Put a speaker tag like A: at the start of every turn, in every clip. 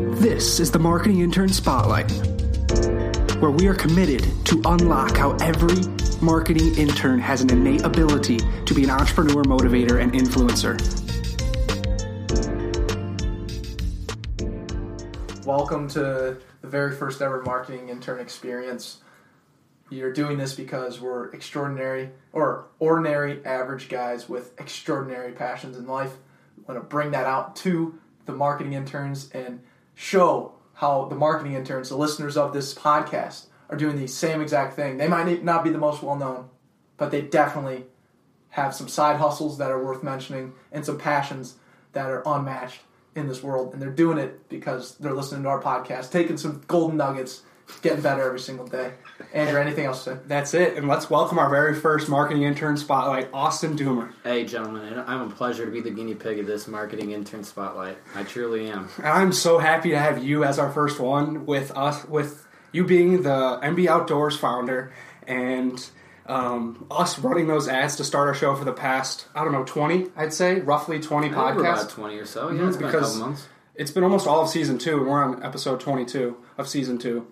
A: This is the Marketing Intern Spotlight, where we are committed to unlock how every marketing intern has an innate ability to be an entrepreneur, motivator, and influencer.
B: Welcome to the very first ever marketing intern experience. You're doing this because we're extraordinary or ordinary average guys with extraordinary passions in life. We want to bring that out to the marketing interns and show how the marketing interns, the listeners of this podcast, are doing the same exact thing. They might not be the most well known, but they definitely have some side hustles that are worth mentioning and some passions that are unmatched in this world. And they're doing it because they're listening to our podcast, taking some golden nuggets, getting better every single day. Andrew, anything else to say?
A: That's it. And let's welcome our very first marketing intern spotlight, Austin Dummer.
C: Hey, gentlemen, I'm a pleasure to be the guinea pig of this marketing intern spotlight. I truly am.
A: I'm so happy to have you as our first one with us, with you being the MB Outdoors founder and um, us running those ads to start our show for the past, I don't know, 20, I'd say, roughly 20 podcasts.
C: About 20 or so, yeah. Mm-hmm, it's been because a couple months.
A: It's been almost all of season two, and we're on episode 22 of season two.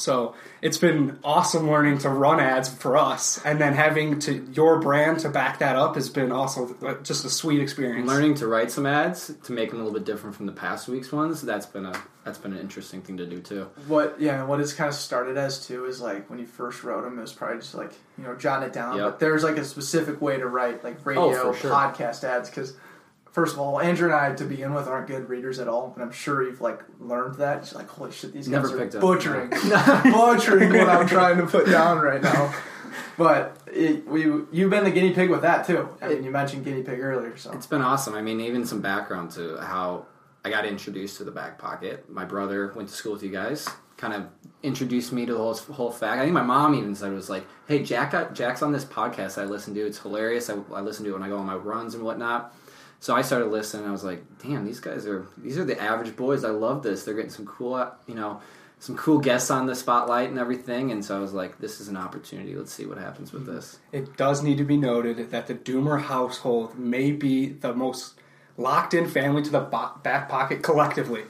A: So it's been awesome learning to run ads for us, and then having to your brand to back that up has been also uh, just a sweet experience.
C: Learning to write some ads to make them a little bit different from the past week's ones. That's been a that's been an interesting thing to do too.
B: What yeah, what it's kind of started as too is like when you first wrote them, it was probably just like you know jot it down. Yep. But there's like a specific way to write like oh, radio oh, sure. podcast ads because first of all, Andrew and I to begin with aren't good readers at all, and I'm sure you've like learned that. Like, holy shit, these guys are butchering, butchering what I'm trying to put down right now. But it, we, you've been the guinea pig with that too. I mean, you mentioned guinea pig earlier, so
C: it's been awesome. I mean, even some background to how I got introduced to the back pocket. My brother went to school with you guys. Kind of introduced me to the whole, whole fact. I think my mom even said it was like, "Hey, Jack, got, Jack's on this podcast I listen to. It's hilarious. I, I listen to it when I go on my runs and whatnot." So I started listening. I was like, "Damn, these guys are these are the average boys. I love this. They're getting some cool, uh, you know, some cool guests on the spotlight and everything." And so I was like, "This is an opportunity. Let's see what happens with this."
A: It does need to be noted that the Dummer household may be the most locked-in family to the back pocket collectively.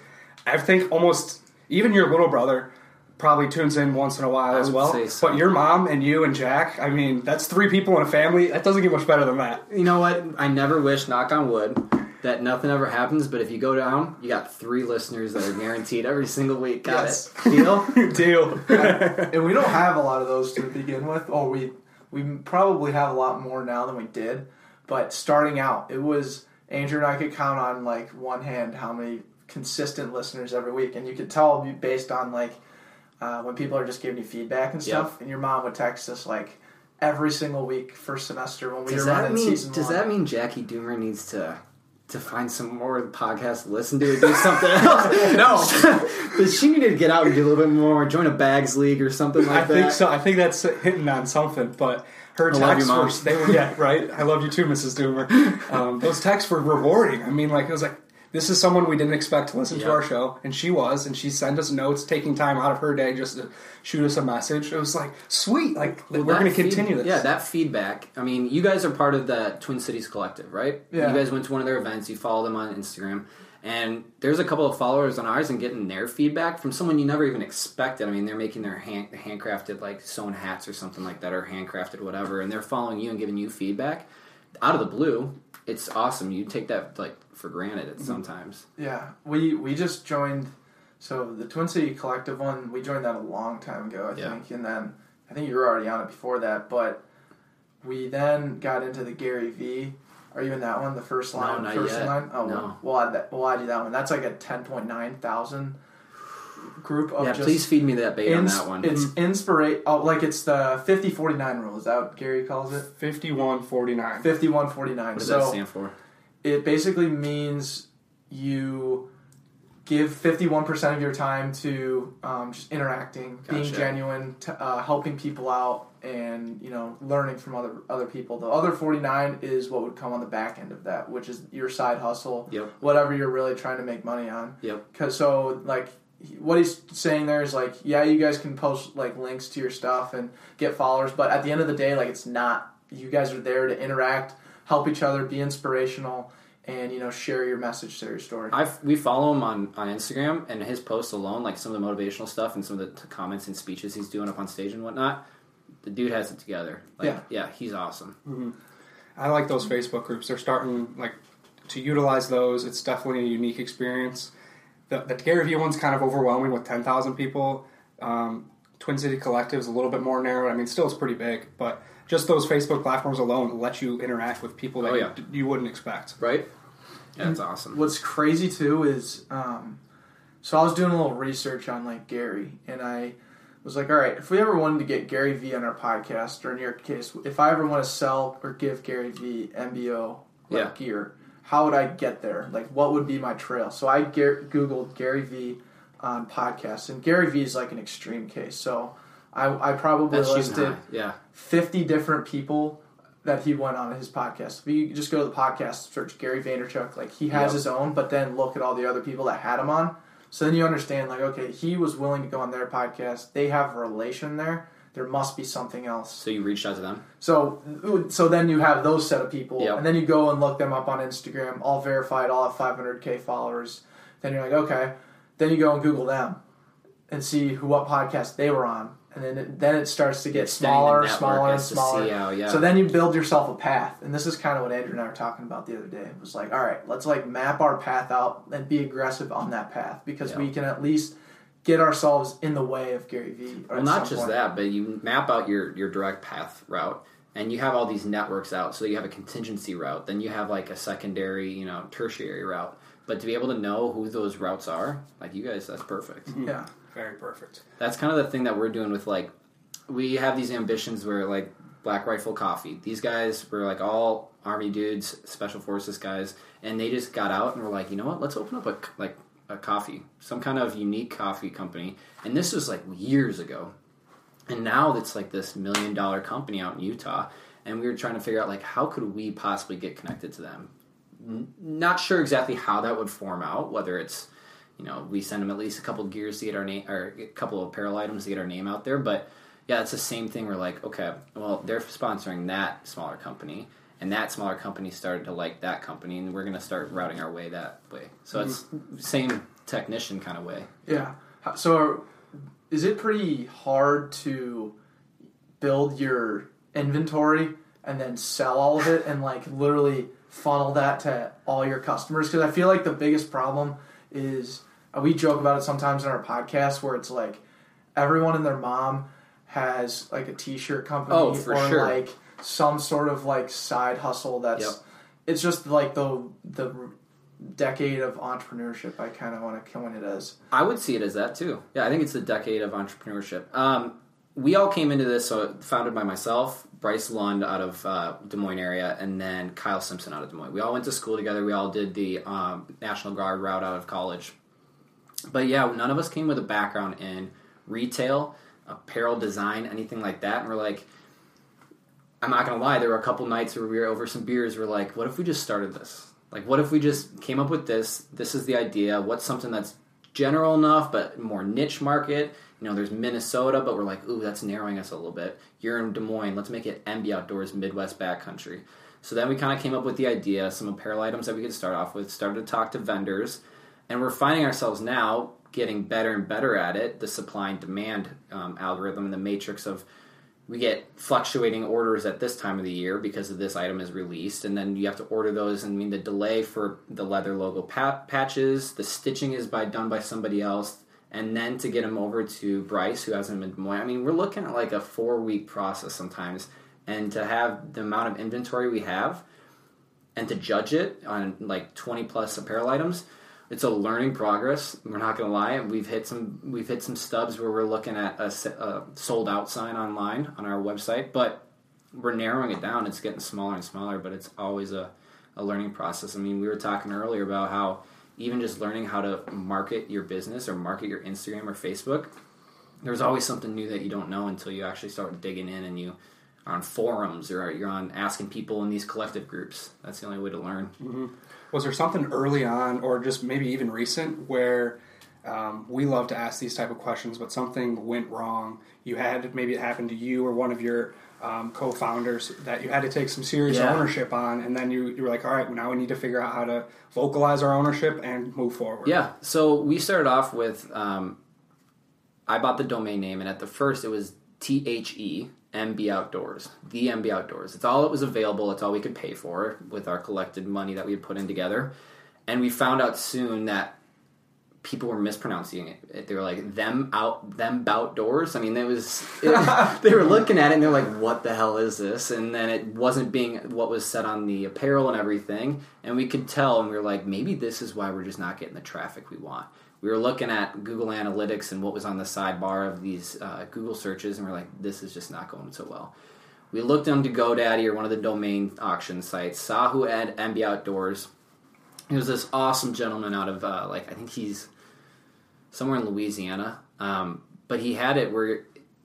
A: I think almost even your little brother probably tunes in once in a while I as well. So. But your mom and you and Jack, I mean, that's three people in a family. That doesn't get much better than that.
C: You know what? I never wish, knock on wood, that nothing ever happens. But if you go down, you got three listeners that are guaranteed every single week. Got yes. it? Deal?
A: Deal.
B: and we don't have a lot of those to begin with. Oh, we we probably have a lot more now than we did. But starting out, it was Andrew and I could count on like one hand how many consistent listeners every week, and you could tell based on like uh, when people are just giving you feedback and stuff, yep. and your mom would text us like every single week first semester when we does were running
C: mean,
B: season
C: Does
B: one.
C: that mean Jackie Dummer needs to to find some more podcasts to listen to or do something else?
B: no.
C: Does she need to get out and do a little bit more, join a bags league or something like
A: I
C: that?
A: I think so. I think that's hitting on something, but her texts were they were yeah right. I love you too, Mrs. Dummer. Um, those texts were rewarding. I mean, like it was like this is someone we didn't expect to listen yep. to our show, and she was, and she sent us notes, taking time out of her day just to shoot us a message. It was like sweet, like well, we're going to continue this.
C: Yeah, that feedback. I mean, you guys are part of the Twin Cities Collective, right? Yeah. You guys went to one of their events. You follow them on Instagram, and there's a couple of followers on ours, and getting their feedback from someone you never even expected. I mean, they're making their hand, handcrafted like sewn hats or something like that, or handcrafted whatever, and they're following you and giving you feedback out of the blue. It's awesome. You take that like for granted at mm-hmm. sometimes.
B: Yeah, we we just joined. So the Twin City Collective one, we joined that a long time ago, I yeah. think, and then I think you were already on it before that. But we then got into the Gary Vee. Are you in that one? The first line,
C: no,
B: first
C: yet.
B: line. Oh, no. we'll add that. We'll add you that one. That's like a ten point nine thousand group of
C: yeah. please feed me that bait ins- on that one.
B: It's inspirate. Oh, like it's the 50-49 rule. Is that what Gary calls it?
A: 51-49.
B: 51-49.
C: What does
B: so,
C: that stand for?
B: it basically means you give 51% of your time to um, just interacting gotcha. being genuine to, uh, helping people out and you know learning from other other people the other 49 is what would come on the back end of that which is your side hustle
C: yep.
B: whatever you're really trying to make money on
C: yep
B: because so like what he's saying there is like yeah you guys can post like links to your stuff and get followers but at the end of the day like it's not you guys are there to interact help each other, be inspirational, and you know share your message, share your story.
C: I we follow him on on Instagram, and his posts alone, like some of the motivational stuff and some of the comments and speeches he's doing up on stage and whatnot. The dude has it together. Like, yeah, yeah, he's awesome.
A: Mm-hmm. I like those Facebook groups. They're starting like to utilize those. It's definitely a unique experience. The, the Gary Vee one's kind of overwhelming with ten thousand people. Um, Twin City Collective is a little bit more narrow. I mean, still it's pretty big, but just those Facebook platforms alone let you interact with people that oh, yeah. you, you, wouldn't expect.
C: Right. Yeah, that's awesome.
B: What's crazy too is, um, so I was doing a little research on like Gary, and I was like, all right, if we ever wanted to get Gary Vee on our podcast, or in your case, if I ever want to sell or give Gary Vee MBO like, yeah. gear, how would I get there? Like, what would be my trail? So I googled Gary Vee on podcasts, and Gary Vee is like an extreme case. So I, I probably That's listed
C: yeah.
B: 50 different people that he went on his podcast. If you just go to the podcast, search Gary Vaynerchuk, like he has yep. his own, but then look at all the other people that had him on. So then you understand, like, okay, he was willing to go on their podcast. They have a relation there. There must be something else.
C: So you reached out to them.
B: So, so then you have those set of people, yep. and then you go and look them up on Instagram, all verified, all have 500k followers. Then you're like, okay. Then you go and Google them, and see who what podcast they were on, and then it, then it starts to get smaller, smaller, and smaller. How, yeah. So then you build yourself a path, and this is kind of what Andrew and I were talking about the other day. It was like, all right, let's like map our path out and be aggressive on that path because yeah. we can at least get ourselves in the way of Gary Vee.
C: Well, not just point. that, but you map out your your direct path route, and you have all these networks out. So you have a contingency route, then you have like a secondary, you know, tertiary route. But to be able to know who those routes are, like you guys, that's perfect.
B: Mm-hmm. Yeah.
A: Very perfect.
C: That's kind of the thing that we're doing with like we have these ambitions where like Black Rifle Coffee. These guys were like all army dudes, special forces guys, and they just got out and were like, you know what? Let's open up a like a coffee, some kind of unique coffee company. And this was like years ago. And now it's like this million dollar company out in Utah, and we were trying to figure out like how could we possibly get connected to them. N- not sure exactly how that would form out, whether it's you know, we send them at least a couple gears to get our name, or a couple of apparel items to get our name out there. But yeah, it's the same thing. We're like, okay, well, they're sponsoring that smaller company, and that smaller company started to like that company, and we're going to start routing our way that way. So mm-hmm. it's same technician kind of way.
B: Yeah. So are, is it pretty hard to build your inventory and then sell all of it and like literally funnel that to all your customers? Because I feel like the biggest problem is uh, we joke about it sometimes in our podcast where it's like everyone and their mom has like a t-shirt company
C: oh, for or sure.
B: like some sort of like side hustle that's yep. it's just like the the decade of entrepreneurship I kind of want to coin it as.
C: I would see it as that too. Yeah, I think it's the decade of entrepreneurship. Um, we all came into this so founded by myself, Bryce Lund out of uh, Des Moines area, and then Kyle Simpson out of Des Moines. We all went to school together. We all did the um, National Guard route out of college. But yeah, none of us came with a background in retail, apparel design, anything like that. And we're like, I'm not gonna lie, there were a couple nights where we were over some beers. We're like, what if we just started this? Like, what if we just came up with this? This is the idea. What's something that's general enough but more niche market? You know, there's Minnesota, but we're like, ooh, that's narrowing us a little bit. You're in Des Moines. Let's make it MB Outdoors Midwest Backcountry. So then we kind of came up with the idea, some apparel items that we could start off with, started to talk to vendors, and we're finding ourselves now getting better and better at it. The supply and demand um, algorithm and the matrix of we get fluctuating orders at this time of the year because of this item is released, and then you have to order those. And I mean, the delay for the leather logo pat- patches, the stitching is by done by somebody else and then to get them over to Bryce, who has him in Des I mean, we're looking at like a four week process sometimes, and to have the amount of inventory we have, and to judge it on like twenty plus apparel items, it's a learning progress. We're not gonna lie. We've hit some we've hit some stubs where we're looking at a, a sold out sign online on our website, but we're narrowing it down. It's getting smaller and smaller, but it's always a, a learning process. I mean, we were talking earlier about how even just learning how to market your business or market your Instagram or Facebook, there's always something new that you don't know until you actually start digging in and you are on forums or you're on asking people in these collective groups. That's the only way to learn.
A: Mm-hmm. Was there something early on, or just maybe even recent, where Um, we love to ask these type of questions, but something went wrong. You had maybe it happened to you or one of your um, co-founders that you had to take some serious yeah. ownership on, and then you, you were like, all right, well, now we need to figure out how to vocalize our ownership and move forward.
C: Yeah. So we started off with um, I bought the domain name, and at the first it was T H E MB Outdoors, the MB Outdoors. It's all that was available. It's all we could pay for with our collected money that we had put in together. And we found out soon that people were mispronouncing it. They were like them out them outdoors. I mean, it was it, they were looking at it and they're like, "What the hell is this?" And then it wasn't being what was said on the apparel and everything. And we could tell, and we were like, maybe this is why we're just not getting the traffic we want. We were looking at Google Analytics and what was on the sidebar of these uh, Google searches, and we're like, this is just not going so well. We looked into GoDaddy or one of the domain auction sites, saw who had MB Outdoors he was this awesome gentleman out of uh, like I think he's somewhere in Louisiana, um, but he had it where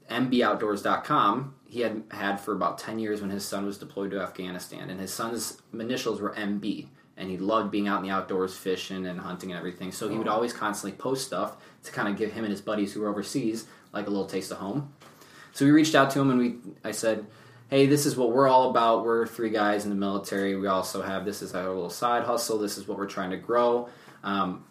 C: MBOutdoors.com he had had for about ten years when his son was deployed to Afghanistan, and his son's initials were MB, and he loved being out in the outdoors, fishing and hunting and everything. So he would oh. always constantly post stuff to kind of give him and his buddies who were overseas like a little taste of home. So we reached out to him and we I said hey, this is what we're all about. We're three guys in the military. We also have this is our little side hustle. This is what we're trying to grow. Um,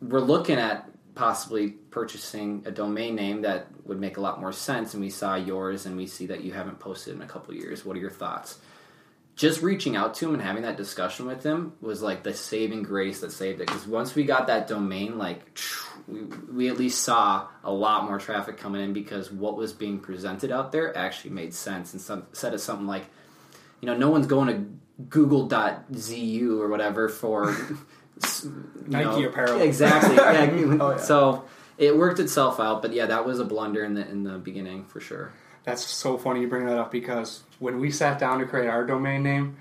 C: we're looking at possibly purchasing a domain name that would make a lot more sense. And we saw yours, and we see that you haven't posted in a couple years. What are your thoughts? Just reaching out to him and having that discussion with him was like the saving grace that saved it. Because once we got that domain, like we, we at least saw a lot more traffic coming in because what was being presented out there actually made sense and some, said something like, you know, no one's going to Google.zu or whatever for
A: Nike know, apparel.
C: Exactly. Yeah. oh, yeah. So it worked itself out, but yeah, that was a blunder in the in the beginning for sure.
A: That's so funny you bring that up because when we sat down to create our domain name,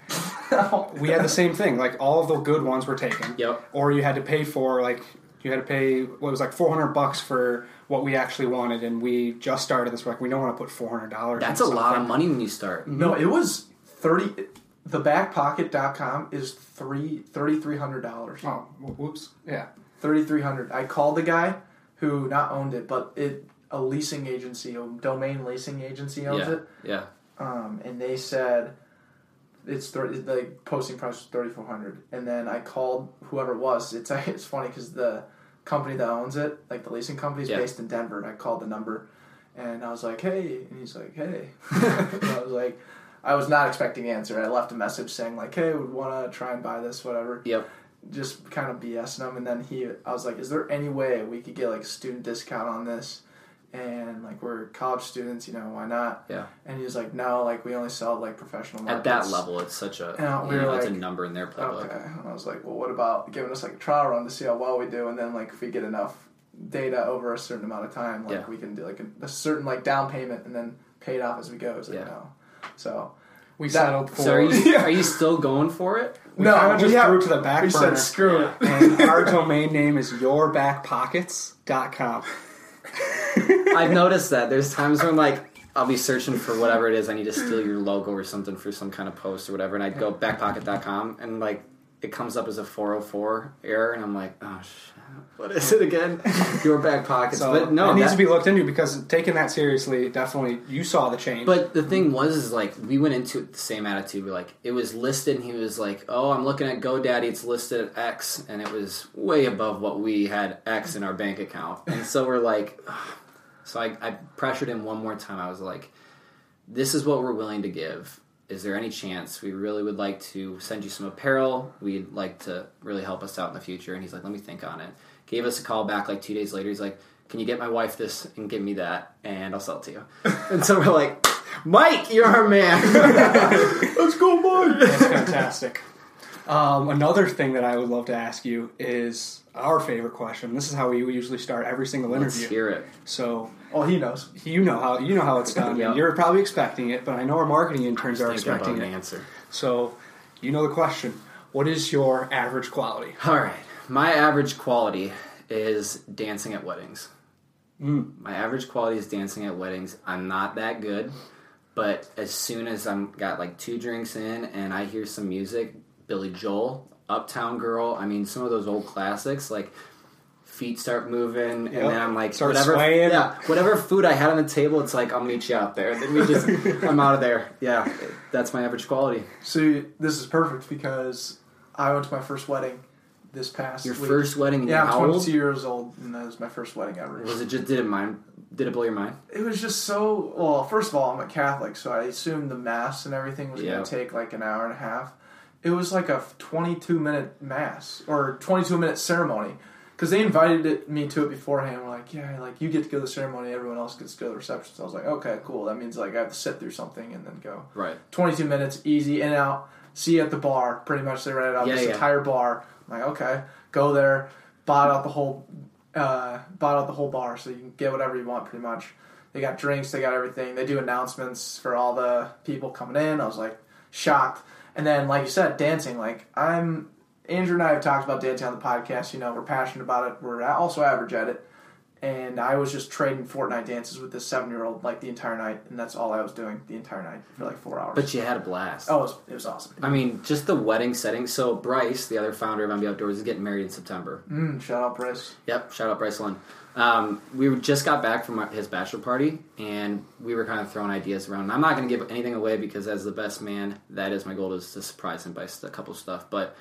A: we had the same thing. Like all of the good ones were taken.
C: Yep.
A: Or you had to pay for like you had to pay what was like 400 bucks for what we actually wanted and we just started this. Like we don't want to put $400
C: that's a lot of money when you start. Mm-hmm.
B: No it was 30 thebackpocket.com is three $3300
A: oh whoops. Yeah.
B: 3300 i called the guy who not owned it but it a leasing agency a domain leasing agency owns
C: yeah.
B: it.
C: yeah.
B: Um, and they said it's 30, the posting price was 3400 and then i called whoever it was. It's it's funny because the company that owns it like the leasing company is yeah. based in denver and i called the number. And i was like hey and he's like hey. I was like i was not expecting the answer. I left a message saying like hey would want to try and buy this whatever.
C: Yep.
B: Just kind of bsing him. And then he i was like is there any way we could get like a student discount on this and like we're college students, you know, why not?
C: Yeah.
B: And he was like, no, like we only sell like professional
C: markets. At that level, it's such a and we you know, like, it's a number in their playbook. Okay.
B: And I was like, well, what about giving us like a trial run to see how well we do, and then like if we get enough data over a certain amount of time, like yeah. we can do like a, a, certain like down payment and then pay it off as we go. It's like, yeah. no. So
A: we that, settled for.
C: So are you, are you still going for it?
A: We no, kind of just threw to the back
B: we
A: burner.
B: Said, Screw it.
A: and our domain name is yourbackpockets.com.
C: I've noticed that there's times when like I'll be searching for whatever it is I need to steal your logo or something for some kind of post or whatever, and I'd go backpocket.com and like it comes up as a 404 error, and I'm like, oh shit, what is it again? Your back pockets.
A: So
C: but no,
A: it needs that, to be looked into because taking that seriously, definitely, you saw the change.
C: But the thing was, is like we went into the same attitude. We're like, it was listed, and he was like, oh, I'm looking at GoDaddy, it's listed at X, and it was way above what we had X in our bank account, and so we're like. So I, I pressured him one more time. I was like, this is what we're willing to give. Is there any chance we really would like to send you some apparel? We'd like to really help us out in the future. And he's like, let me think on it. Gave us a call back like two days later. He's like, can you get my wife this and give me that and I'll sell it to you. and so we're like, Mike, you're our man.
B: Let's go, Mike.
A: That's fantastic. Um, another thing that I would love to ask you is our favorite question. This is how we usually start every single interview.
C: Let's hear it.
A: So,
B: oh, he knows.
A: You know how you know how it's done. yep. You're probably expecting it, but I know our marketing interns are expecting
C: an answer.
A: So, you know the question. What is your average quality?
C: All right, my average quality is dancing at weddings.
A: Mm.
C: My average quality is dancing at weddings. I'm not that good, but as soon as I'm got like two drinks in and I hear some music, Billy Joel, Uptown Girl. I mean, some of those old classics. Like feet start moving, and then I'm like,
A: start
C: whatever,
A: swaying.
C: yeah, whatever food I had on the table, it's like I'll meet you out there. And then we just, I'm out of there. Yeah, that's my average quality.
B: So this is perfect because I went to my first wedding this past.
C: Your
B: week.
C: first wedding?
B: Yeah, I'm 22 years old, and that was my first wedding ever.
C: Was it just did it mind? Did it blow your mind?
B: It was just so well. First of all, I'm a Catholic, so I assumed the mass and everything was going to take like an hour and a half. It was like a 22 minute mass or 22 minute ceremony because they invited it, me to it beforehand. We're like, yeah, like you get to go to the ceremony, everyone else gets to go to the reception. So I was like, okay, cool. That means like I have to sit through something and then go.
C: Right.
B: 22 minutes, easy in and out. See you at the bar. Pretty much they rented out yeah, this yeah. entire bar. I'm like, okay, go there, bought out the whole, uh, bought out the whole bar, so you can get whatever you want, pretty much. They got drinks, they got everything. They do announcements for all the people coming in. I was like shocked. And then, like you said, dancing. Like I'm, Andrew and I have talked about dancing on the podcast. You know, we're passionate about it. We're also average at it and I was just trading Fortnite dances with this seven year old like the entire night, and that's all I was doing the entire night for like four hours.
C: But you had a blast.
B: Oh, it was, it was awesome.
C: I mean, just the wedding setting. So Bryce, the other founder of MB Outdoors, is getting married in September.
B: Mm, shout out Bryce.
C: Yep, shout out Bryce Lund. Um, we just got back from his bachelor party, and we were kind of throwing ideas around. I'm not going to give anything away because, as the best man, that is my goal is to surprise him by a couple stuff. But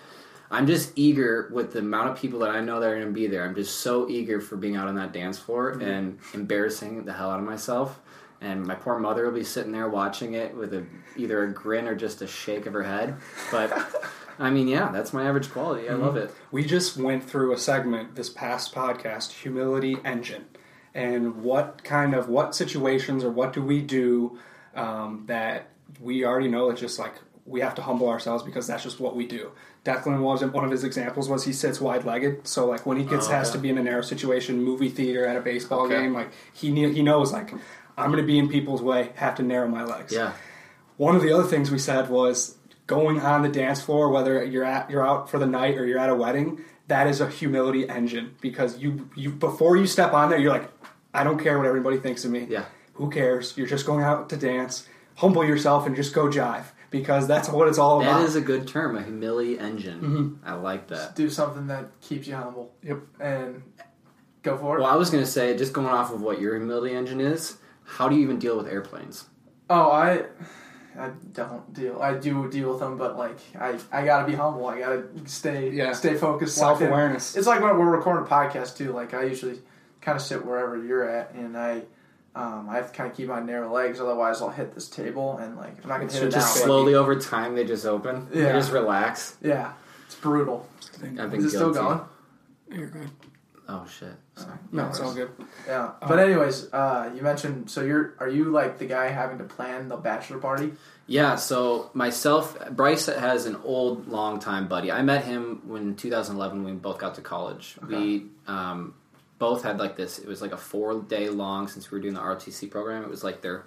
C: I'm just eager with the amount of people that I know that are going to be there. I'm just so eager for being out on that dance floor mm-hmm. and embarrassing the hell out of myself. And my poor mother will be sitting there watching it with a, either a grin or just a shake of her head. But I mean, yeah, that's my average quality. I mm-hmm. love it.
A: We just went through a segment this past podcast, Humility Engine, and what kind of what situations or what do we do um, that we already know it's just like we have to humble ourselves because that's just what we do. Declan was one of his examples was he sits wide legged, so like when he gets oh, okay. has to be in a narrow situation, movie theater at a baseball okay. game, like he he knows like I'm going to be in people's way, have to narrow my legs.
C: Yeah.
A: One of the other things we said was going on the dance floor, whether you're at you're out for the night or you're at a wedding, that is a humility engine because you you before you step on there, you're like, I don't care what everybody thinks of me.
C: Yeah.
A: Who cares? You're just going out to dance. Humble yourself and just go jive because that's what it's all about.
C: That is a good term, a humility engine. Mm-hmm. I like that.
B: Just do something that keeps you humble.
A: Yep.
B: And go for
C: it. Well, I was going to say, just going off of what your humility engine is, how do you even deal with airplanes?
B: Oh, I. I don't deal. I do deal with them, but like I, I gotta be humble. I gotta stay, yeah. stay focused.
A: Self awareness.
B: It's like when we're recording a podcast too. Like I usually kind of sit wherever you're at, and I um, I have to kind of keep my narrow legs, otherwise I'll hit this table and like I'm not gonna hit so it
C: just
B: down.
C: slowly over time they just open. Yeah, they just relax.
B: Yeah, it's brutal.
C: I've been
B: Is it still going?
A: You're good.
C: Oh shit. Sorry.
A: No, it's all good.
B: Yeah, uh, but anyways, uh, you mentioned so you're are you like the guy having to plan the bachelor party?
C: Yeah, so myself, Bryce has an old, long time buddy. I met him when 2011 when we both got to college. Okay. We um, both had like this. It was like a four day long since we were doing the ROTC program. It was like their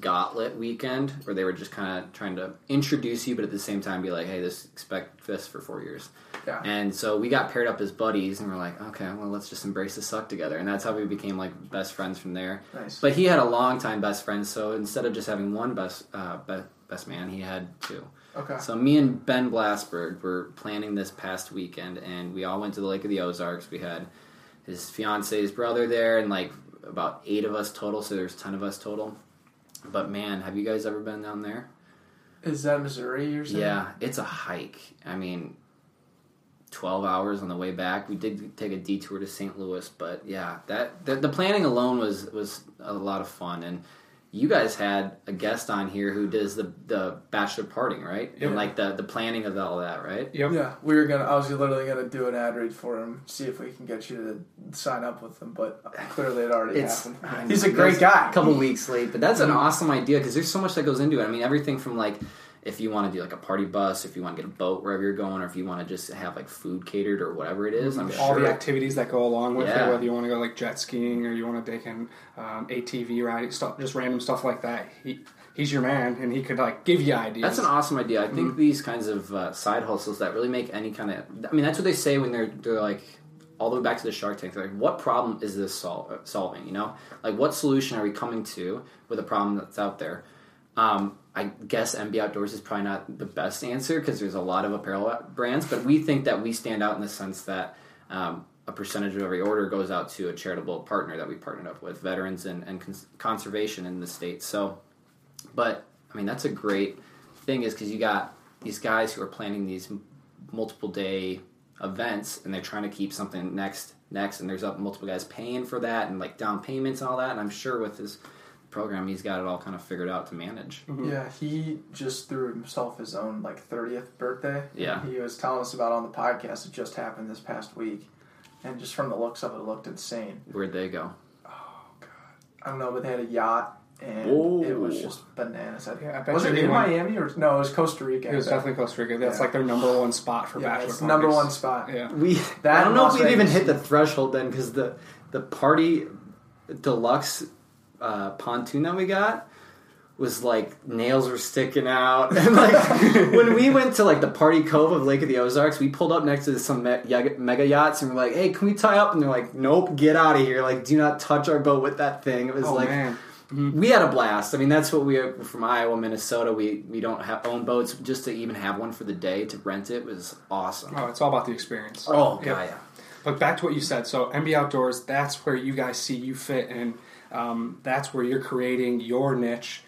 C: gauntlet weekend where they were just kind of trying to introduce you, but at the same time be like, "Hey, this expect this for four years."
B: Yeah.
C: And so we got paired up as buddies, and we're like, "Okay, well, let's just embrace the suck together." And that's how we became like best friends from there.
B: Nice.
C: But he had a long time best friend, so instead of just having one best uh, be- best man, he had two.
B: Okay.
C: So me and Ben Blasberg were planning this past weekend, and we all went to the Lake of the Ozarks. We had his fiance's brother there, and like about eight of us total. So there's ten of us total. But man, have you guys ever been down there?
B: Is that Missouri? You're saying?
C: Yeah, it's a hike. I mean, twelve hours on the way back. We did take a detour to St. Louis, but yeah, that the, the planning alone was was a lot of fun and you guys had a guest on here who does the the bachelor partying, right? Yep. And like the the planning of all that, right?
B: Yep. Yeah, we were gonna. I was literally gonna do an ad read for him, see if we can get you to sign up with him, but clearly it already it's, happened. He's a great guy.
C: A couple weeks late, but that's an mm-hmm. awesome idea because there's so much that goes into it. I mean, everything from like if you want to do like a party bus, if you want to get a boat wherever you're going, or if you want to just have like food catered or whatever it is, I'm
A: all
C: sure.
A: the activities that go along with yeah. it. Whether you want to go like jet skiing or you want to take an um, ATV riding stuff, just random stuff like that. He he's your man, and he could like give you ideas.
C: That's an awesome idea. I think mm-hmm. these kinds of uh, side hustles that really make any kind of. I mean, that's what they say when they're they're like all the way back to the Shark Tank. They're like, what problem is this sol- solving? You know, like what solution are we coming to with a problem that's out there? Um, I guess MB Outdoors is probably not the best answer because there's a lot of apparel brands, but we think that we stand out in the sense that um, a percentage of every order goes out to a charitable partner that we partnered up with, veterans and, and cons- conservation in the state. So, but I mean, that's a great thing is because you got these guys who are planning these multiple day events and they're trying to keep something next next and there's up multiple guys paying for that and like down payments and all that and i'm sure with his program he's got it all kind of figured out to manage
B: mm-hmm. yeah he just threw himself his own like 30th birthday
C: yeah
B: he was telling us about on the podcast it just happened this past week and just from the looks of it, it looked insane.
C: Where'd they go?
B: Oh god, I don't know, but they had a yacht. And Ooh. it was just bananas.
A: Yeah, I
B: bet was it in Miami or no? It was Costa Rica.
A: It was definitely Costa Rica. That's yeah. like their number one spot for yeah, bachelor.
B: number one spot.
C: Yeah, we. That I don't know if we'd even hit the threshold then because the the party deluxe uh, pontoon that we got was like nails were sticking out. And like when we went to like the party cove of lake of the ozarks we pulled up next to some me- mega yachts and we're like hey can we tie up? And they're like nope get out of here. Like do not touch our boat with that thing. It was oh, like mm-hmm. we had a blast. I mean that's what we are from iowa minnesota we we don't have own boats. Just to even have one for the day to rent it was awesome.
A: Oh it's all about the experience.
C: Oh yeah, yeah.
A: but back to what you said. So mb outdoors that's where you guys see you fit and um, that's where you're creating your niche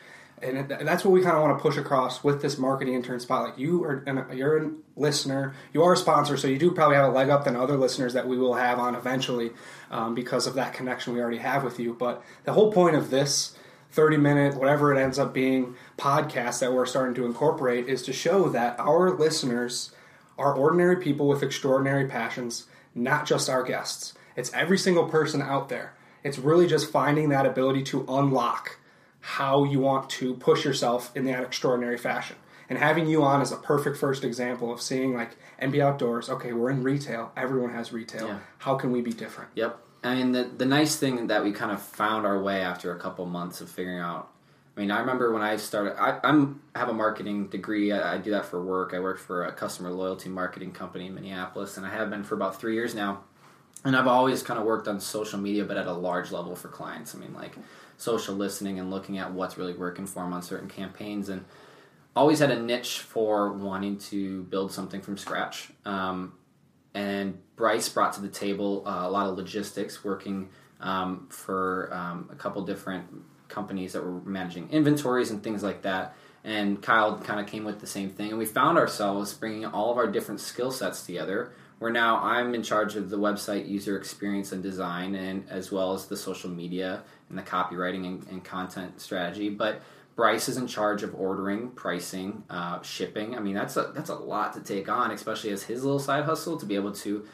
A: and that's what we kind of want to push across with this marketing intern spotlight. You are an, you're a listener, you are a sponsor, so you do probably have a leg up than other listeners that we will have on eventually um, because of that connection we already have with you. But the whole point of this 30 minute, whatever it ends up being, podcast that we're starting to incorporate is to show that our listeners are ordinary people with extraordinary passions, not just our guests. It's every single person out there. It's really just finding that ability to unlock how you want to push yourself in that extraordinary fashion. And having you on is a perfect first example of seeing like MB Outdoors. Okay, we're in retail. Everyone has retail. Yeah. How can we be different?
C: Yep. I mean, the the nice thing that we kind of found our way after a couple months of figuring out. I mean, I remember when I started. I I'm, have a marketing degree. I, I do that for work. I work for a customer loyalty marketing company in Minneapolis, and I have been for about three years now. And I've always kind of worked on social media, but at a large level for clients. I mean, like social listening and looking at what's really working for them on certain campaigns and always had a niche for wanting to build something from scratch um, and bryce brought to the table uh, a lot of logistics working um, for um, a couple different companies that were managing inventories and things like that and kyle kind of came with the same thing and we found ourselves bringing all of our different skill sets together where now I'm in charge of the website user experience and design, and as well as the social media and the copywriting and, and content strategy. But Bryce is in charge of ordering, pricing, uh, shipping. I mean, that's a that's a lot to take on, especially as his little side hustle to be able to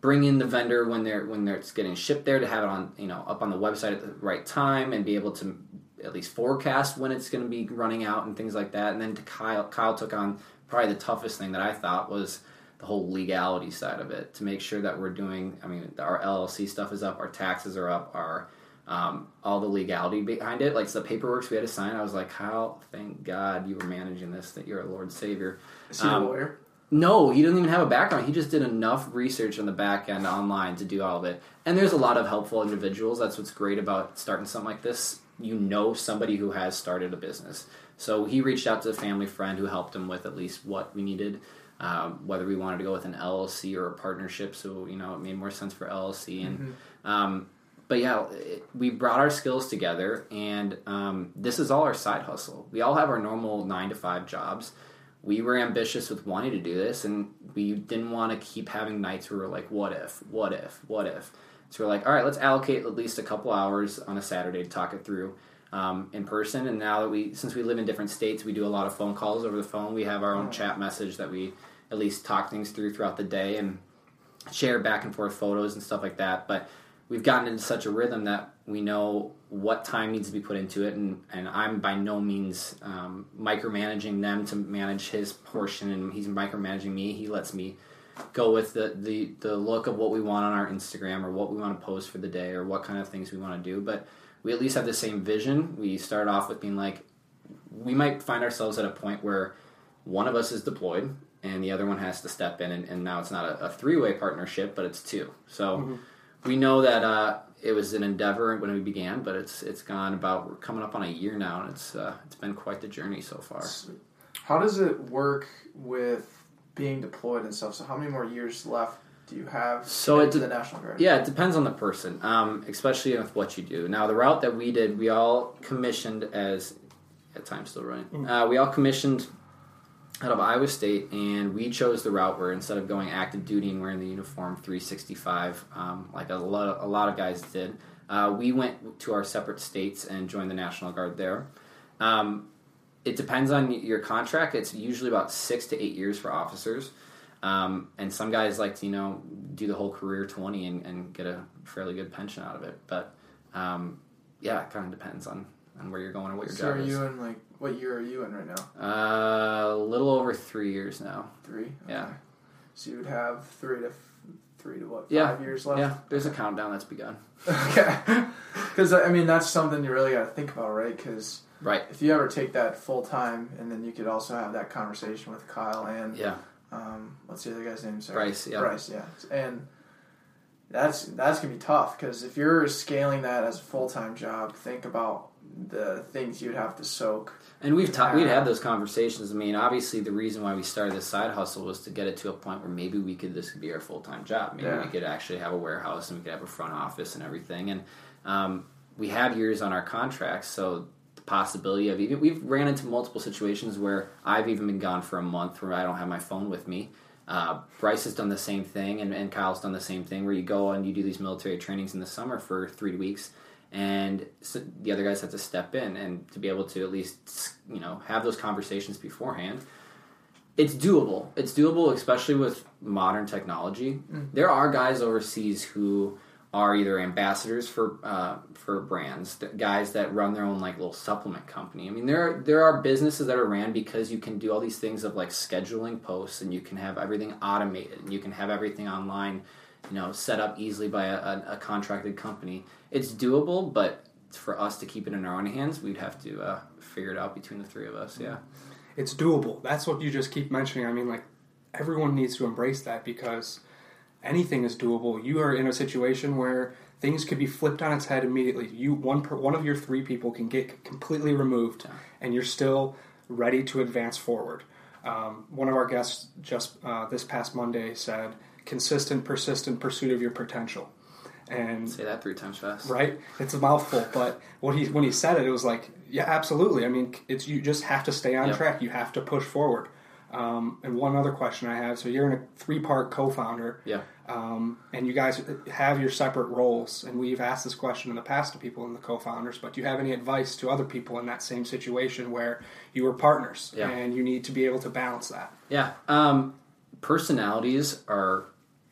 C: bring in the vendor when they're when they're, getting shipped there to have it on you know up on the website at the right time and be able to at least forecast when it's going to be running out and things like that. And then Kyle, Kyle took on probably the toughest thing that I thought was the whole legality side of it to make sure that we're doing. I mean, our LLC stuff is up, our taxes are up, our um, all the legality behind it, like the paperwork we had to sign. I was like, "How? Thank God you were managing this. That you're a Lord Savior."
B: Is he um, a lawyer?
C: No, he doesn't even have a background. He just did enough research on the back end online to do all of it. And there's a lot of helpful individuals. That's what's great about starting something like this. You know somebody who has started a business. So he reached out to a family friend who helped him with at least what we needed um, whether we wanted to go with an LLC or a partnership. So you know, it made more sense for LLC. And mm-hmm. um, but yeah, it, we brought our skills together, and um, this is all our side hustle. We all have our normal nine to five jobs. We were ambitious with wanting to do this, and we didn't want to keep having nights where we're like, "What if? What if? What if?" So we're like, "All right, let's allocate at least a couple hours on a Saturday to talk it through." Um, in person. And now that we, since we live in different states, we do a lot of phone calls over the phone. We have our own chat message that we at least talk things through throughout the day and share back and forth photos and stuff like that. But we've gotten into such a rhythm that we know what time needs to be put into it, and, and I'm by no means um, micromanaging them to manage his portion, and he's micromanaging me. He lets me go with the, the, the look of what we want on our Instagram or what we want to post for the day or what kind of things we want to do. But we at least have the same vision. We start off with being like, we might find ourselves at a point where one of us is deployed and the other one has to step in, and, and now it's not a, a three way partnership, but it's two. So mm-hmm. we know that uh, it was an endeavor when we began, but it's it's gone about we're coming up on a year now, and it's uh, it's been quite the journey so far.
B: How does it work with being deployed and stuff? So how many more years left do you have
C: so it
B: de- the National Guard?
C: Yeah, it depends on the person, um, especially with what you do. Now, the route that we did, we all commissioned as at times still running. Mm. Uh, we all commissioned out of Iowa State, and we chose the route where instead of going active duty and wearing the uniform 365, um, like a lot, of, a lot of guys did, uh, we went to our separate states and joined the National Guard there. Um, it depends on your contract. It's usually about six to eight years for officers. Um, and some guys like to, you know, do the whole career 20 and, and get a fairly good pension out of it. But um, yeah, it kind of depends on, on where you're going and what your
B: so
C: job
B: are
C: is.
B: you in like what year are you in right now?
C: Uh, a little over three years now.
B: Three. Okay.
C: Yeah.
B: So you would have three to three to what? Five
C: yeah.
B: years left.
C: Yeah. There's a countdown that's begun.
B: okay. Because I mean that's something you really got to think about, right? Because
C: right.
B: If you ever take that full time, and then you could also have that conversation with Kyle and
C: yeah
B: um, what's the other guy's name? Sorry.
C: Bryce. Yeah.
B: Bryce. Yeah. And that's that's gonna be tough because if you're scaling that as a full time job, think about the things you'd have to soak.
C: And we've ta- we'd had those conversations. I mean, obviously, the reason why we started this side hustle was to get it to a point where maybe we could this could be our full time job. Maybe
B: yeah.
C: we could actually have a warehouse and we could have a front office and everything. And um, we had years on our contracts, so the possibility of even we've ran into multiple situations where I've even been gone for a month where I don't have my phone with me. Uh, Bryce has done the same thing, and, and Kyle's done the same thing, where you go and you do these military trainings in the summer for three weeks, and so the other guys have to step in and to be able to at least you know have those conversations beforehand. It's doable. It's doable, especially with modern technology. Mm. There are guys overseas who are either ambassadors for uh, for brands, guys that run their own like little supplement company. I mean, there are, there are businesses that are ran because you can do all these things of like scheduling posts, and you can have everything automated, and you can have everything online, you know, set up easily by a, a, a contracted company. It's doable, but for us to keep it in our own hands, we'd have to uh, figure it out between the three of us. Yeah,
A: it's doable. That's what you just keep mentioning. I mean, like everyone needs to embrace that because anything is doable. You are in a situation where things could be flipped on its head immediately. You one per, one of your three people can get completely removed, and you're still ready to advance forward. Um, one of our guests just uh, this past Monday said, "Consistent, persistent pursuit of your potential." And
C: say that three times fast.
A: Right? It's a mouthful, but what he when he said it, it was like, yeah, absolutely. I mean, it's you just have to stay on yep. track. You have to push forward. Um, and one other question I have: so you're in a three-part co-founder,
C: yeah,
A: um, and you guys have your separate roles. And we've asked this question in the past to people in the co-founders, but do you have any advice to other people in that same situation where you were partners
C: yeah.
A: and you need to be able to balance that?
C: Yeah, um, personalities are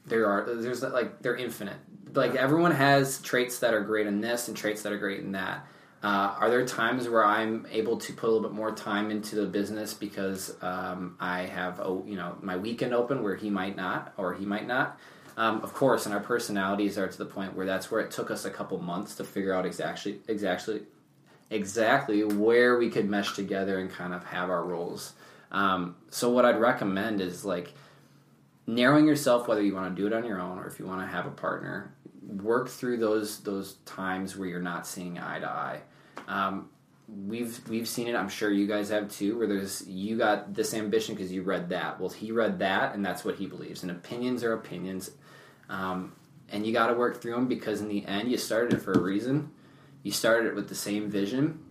C: there are there's like they're infinite. Like everyone has traits that are great in this and traits that are great in that. Uh, are there times where I'm able to put a little bit more time into the business because um, I have a, you know my weekend open where he might not or he might not? Um, of course, and our personalities are to the point where that's where it took us a couple months to figure out exactly exactly exactly where we could mesh together and kind of have our roles. Um, so what I'd recommend is like narrowing yourself whether you want to do it on your own or if you want to have a partner work through those those times where you're not seeing eye to eye. Um, we've we've seen it. I'm sure you guys have too. Where there's you got this ambition because you read that. Well, he read that, and that's what he believes. And opinions are opinions, um, and you got to work through them because in the end, you started it for a reason. You started it with the same vision.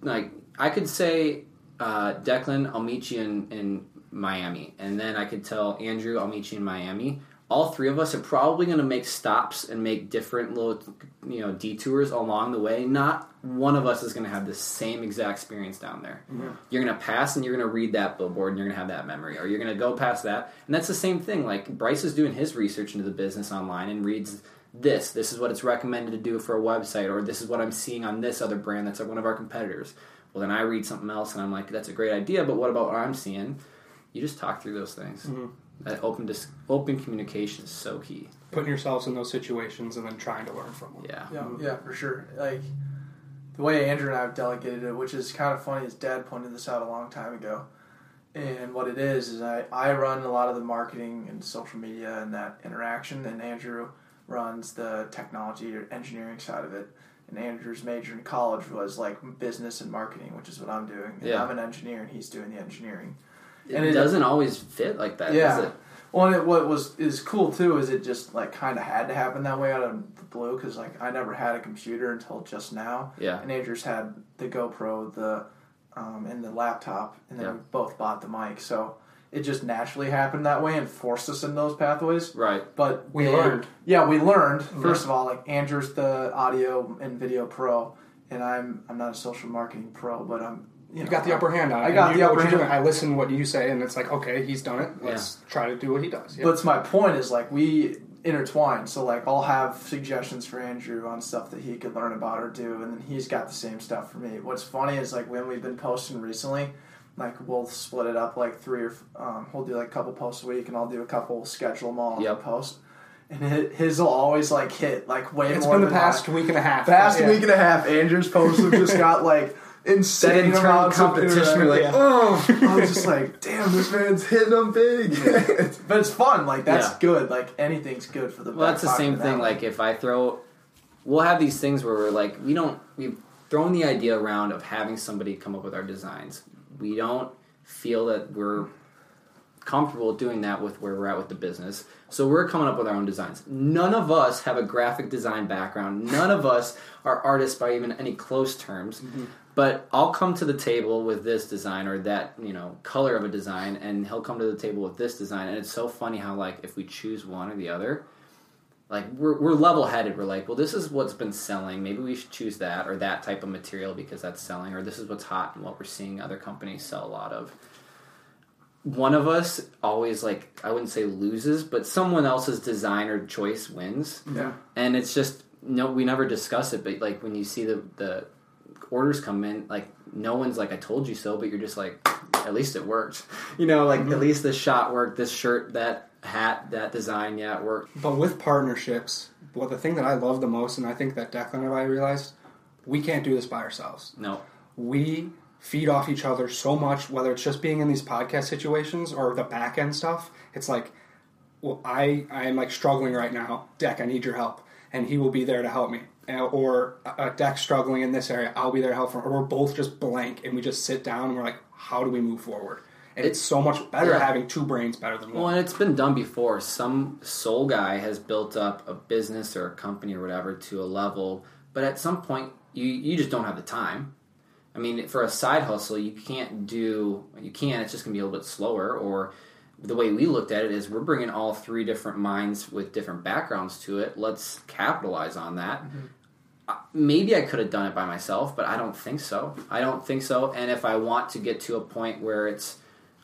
C: Like I could say, uh, Declan, I'll meet you in, in Miami, and then I could tell Andrew, I'll meet you in Miami. All three of us are probably going to make stops and make different little you know detours along the way. Not one of us is going to have the same exact experience down there. Mm-hmm. you're going to pass and you're going to read that billboard and you're going to have that memory. Or you're going to go past that. And that's the same thing. Like bryce is doing his research into the business online and reads this. This is what it's recommended to do for a website. Or this is what i'm seeing on this other brand that's one of our competitors. Well then i read something else and i'm like that's a great idea but what about what i'm seeing you just talk through those things mm-hmm. That open dis- open communication is so key.
A: Putting yourselves in those situations and then trying to learn from them.
C: Yeah,
B: yeah, yeah, for sure. Like the way Andrew and I have delegated it, which is kind of funny. His dad pointed this out a long time ago. And what it is is I, I run a lot of the marketing and social media and that interaction, and Andrew runs the technology or engineering side of it. And Andrew's major in college was like business and marketing, which is what I'm doing. And
C: yeah.
B: I'm an engineer, and he's doing the engineering
C: and it, it doesn't always fit like that. Yeah.
B: Well, it, what was is cool too is it just like kind of had to happen that way out of the blue because like I never had a computer until just now.
C: Yeah.
B: And Andrew's had the GoPro, the um, and the laptop, and then
C: Yeah.
B: we both bought the mic. So it just naturally happened that way and forced us in those pathways.
C: Right.
B: But
A: We
B: they-
A: learned.
B: Yeah, we learned. First of all, like Andrew's the audio and video pro, and I'm I'm not a social marketing pro, but I'm you,
A: You
B: know,
A: got the upper hand on it.
B: I got
A: and
B: the
A: what
B: upper
A: you're
B: hand.
A: doing. I listen to what you say, and it's like, okay, he's done it. Let's try to do what he does. Yeah.
B: But my point is like we intertwine. So like I'll have suggestions for Andrew on stuff that he could learn about or do, and then he's got the same stuff for me. What's funny is like when we've been posting recently, like we'll split it up like three or um, we'll do like a couple posts a week, and I'll do a couple schedule them all in
C: Yep.
B: post. And hi- his will always like hit like way
A: it's
B: more.
A: It's been the
B: than
A: past
B: mine.
A: week and a half.
B: past
A: Yeah.
B: week and a half. Andrew's posts have just got like
C: That
B: insane
C: internal
B: amounts of
C: competition, we're like,
B: interaction.
C: oh,
B: I was just like, damn, this man's hitting them big. but it's fun. Like that's
C: Yeah.
B: good. Like anything's good for the.
C: Well, that's the same thing.
B: now.
C: Like if I throw, we'll have these things where we're like, we don't, we've thrown the idea around of having somebody come up with our designs. We don't feel that we're comfortable doing that with where we're at with the business. So we're coming up with our own designs. None of us have a graphic design background. None of us are artists by even any close terms. Mm-hmm. But I'll come to the table with this design or that, you know, color of a design and he'll come to the table with this design and it's so funny how like if we choose one or the other, like we're, we're level headed. We're like, well, this is what's been selling. Maybe we should choose that or that type of material because that's selling, or this is what's hot and what we're seeing other companies sell a lot of. One of us always like I wouldn't say loses, but someone else's design or choice wins,
B: yeah.
C: and it's just no. We never discuss it, but like when you see the the orders come in, like no one's like I told you so, but you're just like at least it worked, you know, like at mm-hmm. least this shot worked, this shirt, that hat, that design, yeah, it worked.
A: But with partnerships, well, the thing that I love the most, and I think that Declan and I realized, we can't do this by ourselves.
C: No,
A: We feed off each other so much, whether it's just being in these podcast situations or the back end stuff. It's like, well, I I am like struggling right now. Deck, I need your help, and he will be there to help me. Uh, Or uh, Deck struggling in this area, I'll be there to help him. Or we're both just blank, and we just sit down and we're like, how do we move forward? And it's so much better
C: Yeah.
A: having two brains better than one.
C: Well, and it's been done before. Some soul guy has built up a business or a company or whatever to a level, but at some point you you just don't have the time. I mean, for a side hustle, you can't do you can. It's just gonna be a little bit slower. Or the way we looked at it is we're bringing all three different minds with different backgrounds to it. Let's capitalize on that. Uh, Maybe I could have done it by myself, but I don't think so. I don't think so. And if I want to get to a point where it's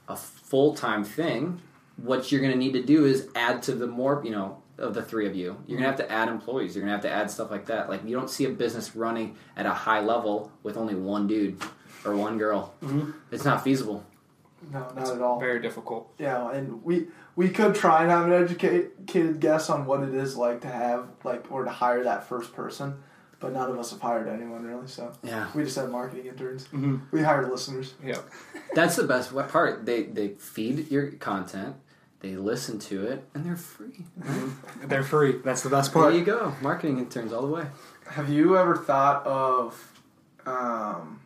C: a full time thing, what you're going to need to do is add to the more, you know, of the three of you. You're going to have to add employees. You're going to have to add stuff like that. Like, you don't see a business running at a high level with only one dude or one girl. It's not feasible.
B: No, not at all.
A: Very difficult.
B: Yeah, and we we could try and have an educated guess on what it is like to have like or to hire that first person, but none of us have hired anyone really. So
C: Yeah.
B: we just have marketing interns.
A: Mm-hmm.
B: We hired listeners.
A: Yeah.
C: That's the best part. They, they feed your content, they listen to it, and they're free.
A: They're free. That's the best part.
C: There
A: part.
C: you go. Marketing interns all the way.
B: Have you ever thought of? Um,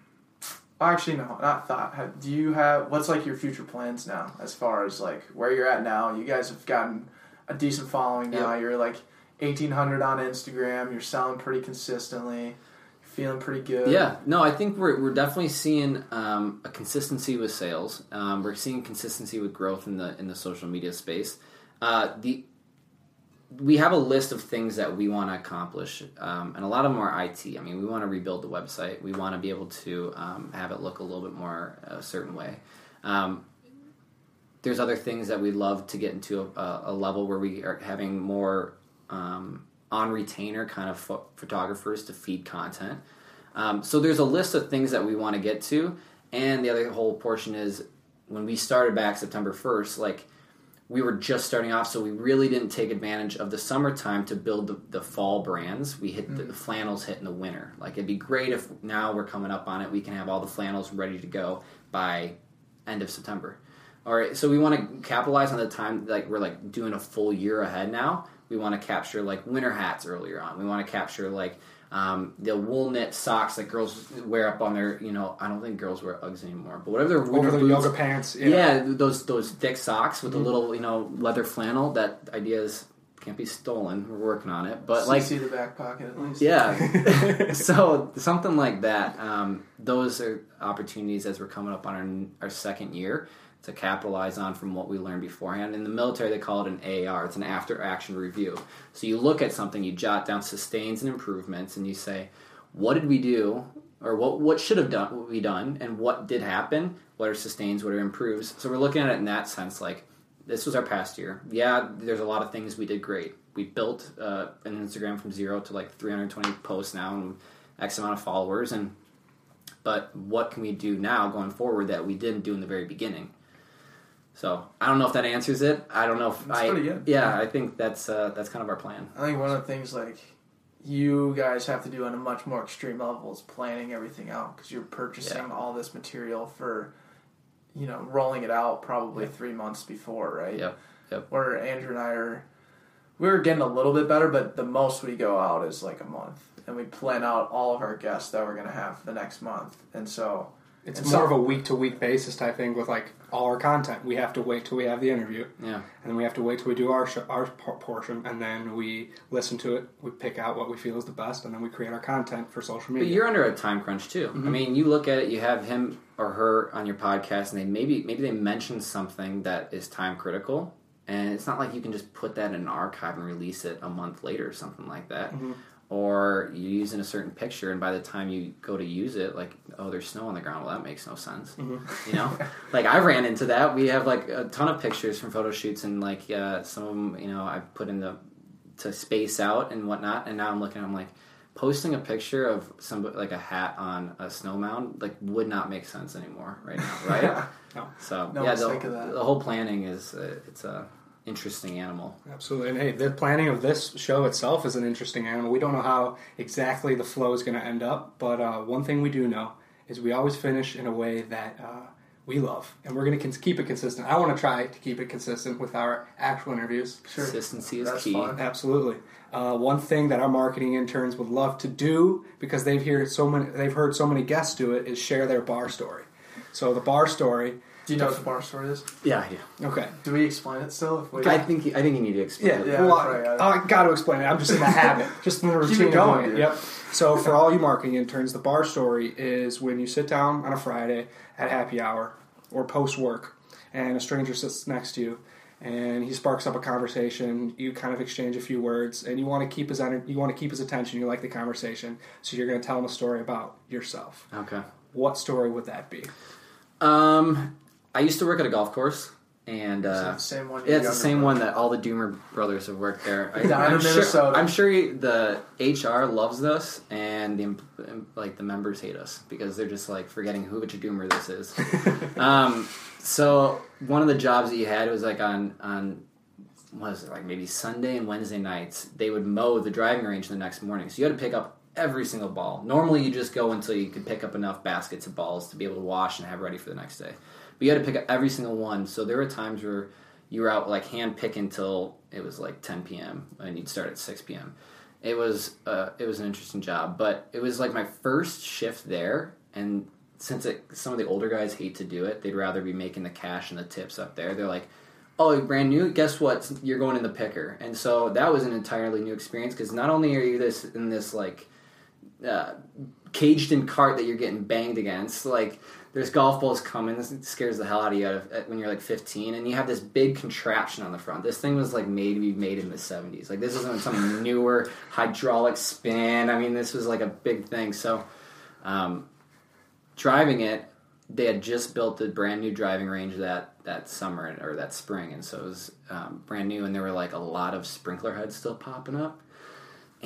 B: actually, no, not thought. Have, do you have what's like your future plans now as far as like where you're at now? You guys have gotten a decent following now.
C: Yep.
B: You're like eighteen hundred on Instagram. You're selling pretty consistently. Feeling pretty good.
C: Yeah, no, I think we're, we're definitely seeing um, a consistency with sales. Um, we're seeing consistency with growth in the in the social media space. Uh, the we have a list of things that we want to accomplish, um, and a lot of them are IT. I mean, we want to rebuild the website. We want to be able to um, have it look a little bit more a certain way. Um, there's other things that we'd love to get into a, a level where we are having more um, on retainer kind of pho- photographers to feed content. Um, so there's a list of things that we want to get to, and the other whole portion is when we started back September 1st, like we were just starting off, so we really didn't take advantage of the summertime to build the, the fall brands. We hit the, mm. the flannels hit in the winter. Like it'd be great if now we're coming up on it, we can have all the flannels ready to go by end of September. All right, so we want to capitalize on the time like we're like doing a full year ahead now. We want to capture like winter hats earlier on. We want to capture like um, the wool knit socks that girls wear up on their, you know, I don't think girls wear Uggs anymore, but whatever their
A: winter Over the boots, yoga pants.
C: Yeah. yeah. those those thick socks with mm-hmm. a little, you know, leather flannel. That idea is can't be stolen. We're working on it, but like
B: see the back pocket at least.
C: Yeah, so something like that. Um, those are opportunities as we're coming up on our, our second year to capitalize on from what we learned beforehand. In the military, they call it an AR. It's an after action review. So you look at something, you jot down sustains and improvements, and you say, what did we do, or what what should have done what we done, and what did happen? What are sustains? What are improves? So we're looking at it in that sense, like this was our past year. Yeah, there's a lot of things we did great. We built uh, an Instagram from zero to like 320 posts now and X amount of followers, and but what can we do now going forward that we didn't do in the very beginning? So I don't know if that answers it. I don't know if
B: that's
C: I.
B: Pretty good.
C: Yeah, I think that's uh, that's kind of our plan.
B: I think one of the things like you guys have to do on a much more extreme level is planning everything out because you're purchasing yeah. all this material for, you know, rolling it out probably yep. three months before, right?
C: Yep. Yep.
B: Where Andrew and I are, we're getting a little bit better, but the most we go out is like a month, and we plan out all of our guests that we're gonna have the next month, and so
A: it's more so, of a week to week basis type thing with like all our content. We have to wait till we have the interview.
C: Yeah. And
A: then we have to wait till we do our sh- our portion, and then we listen to it. We pick out what we feel is the best, and then we create our content for social media.
C: But you're under a time crunch too. Mm-hmm. I mean, you look at it. You have him or her on your podcast, and they maybe maybe they mention something that is time critical, and it's not like you can just put that in an archive and release it a month later or something like that. Mm-hmm or you're using a certain picture and by the time you go to use it like oh there's snow on the ground. Well that makes no sense. Mm-hmm. you know? Like i ran into that. We have like a ton of pictures from photo shoots and like uh, some of them you know i put in the to space out and whatnot and now i'm looking i'm like posting a picture of some like a hat on a snow mound like would not make sense anymore right now right? No. so no yeah the, the, whole planning is uh, it's a interesting animal.
A: Absolutely. And hey, the planning of this show itself is an interesting animal. We don't know how exactly the flow is going to end up, but uh, one thing we do know is we always finish in a way that uh, we love, and we're going to cons- keep it consistent. I want to try to keep it consistent with our actual interviews.
C: Sure. Consistency is That's key. Fun.
A: Absolutely. Uh, one thing that our marketing interns would love to do because they've heard so many, they've heard so many guests do it, is share their bar story. So the bar story
B: do you know what the bar story is?
C: Yeah, I do.
A: Okay.
B: Do we explain it still?
C: We... I think I think you need to explain
A: yeah, it. Yeah, well, I, I got to explain it. I'm just in the habit, just in the routine going. It. Yep. So for all you marketing interns, the bar story is when you sit down on a Friday at happy hour or post work, and a stranger sits next to you, and he sparks up a conversation. You kind of exchange a few words, and you want to keep his you want to keep his attention. You like the conversation, so you're going to tell him a story about yourself.
C: Okay.
A: What story would that be?
C: Um, I used to work at a golf course, and
B: uh, the same one.
C: Yeah, it's the same one that all the Dummer brothers have worked there. I, am sure, I'm sure the HR loves this, and the like the members hate us because they're just like forgetting who which Dummer this is. um, so one of the jobs that you had was like on on was it like maybe Sunday and Wednesday nights they would mow the driving range the next morning. So you had to pick up every single ball. Normally you just go until you could pick up enough baskets of balls to be able to wash and have ready for the next day. But you had to pick up every single one. So there were times where you were out like hand picking until it was like 10 p.m. and you'd start at 6 p.m. It was uh, it was an interesting job, but it was like my first shift there, and since it, some of the older guys hate to do it, they'd rather be making the cash and the tips up there. They're like, "Oh, brand new. Guess what? You're going in the picker." And so that was an entirely new experience because not only are you this in this like uh, caged in cart that you're getting banged against, like there's golf balls coming. This scares the hell out of you when you're like 15, and you have this big contraption on the front. This thing was like made to be made in the 70s. Like this isn't some newer hydraulic spin. I mean, this was like a big thing. So, um, driving it, they had just built a brand new driving range that that summer or that spring, and so it was um, brand new. And there were like a lot of sprinkler heads still popping up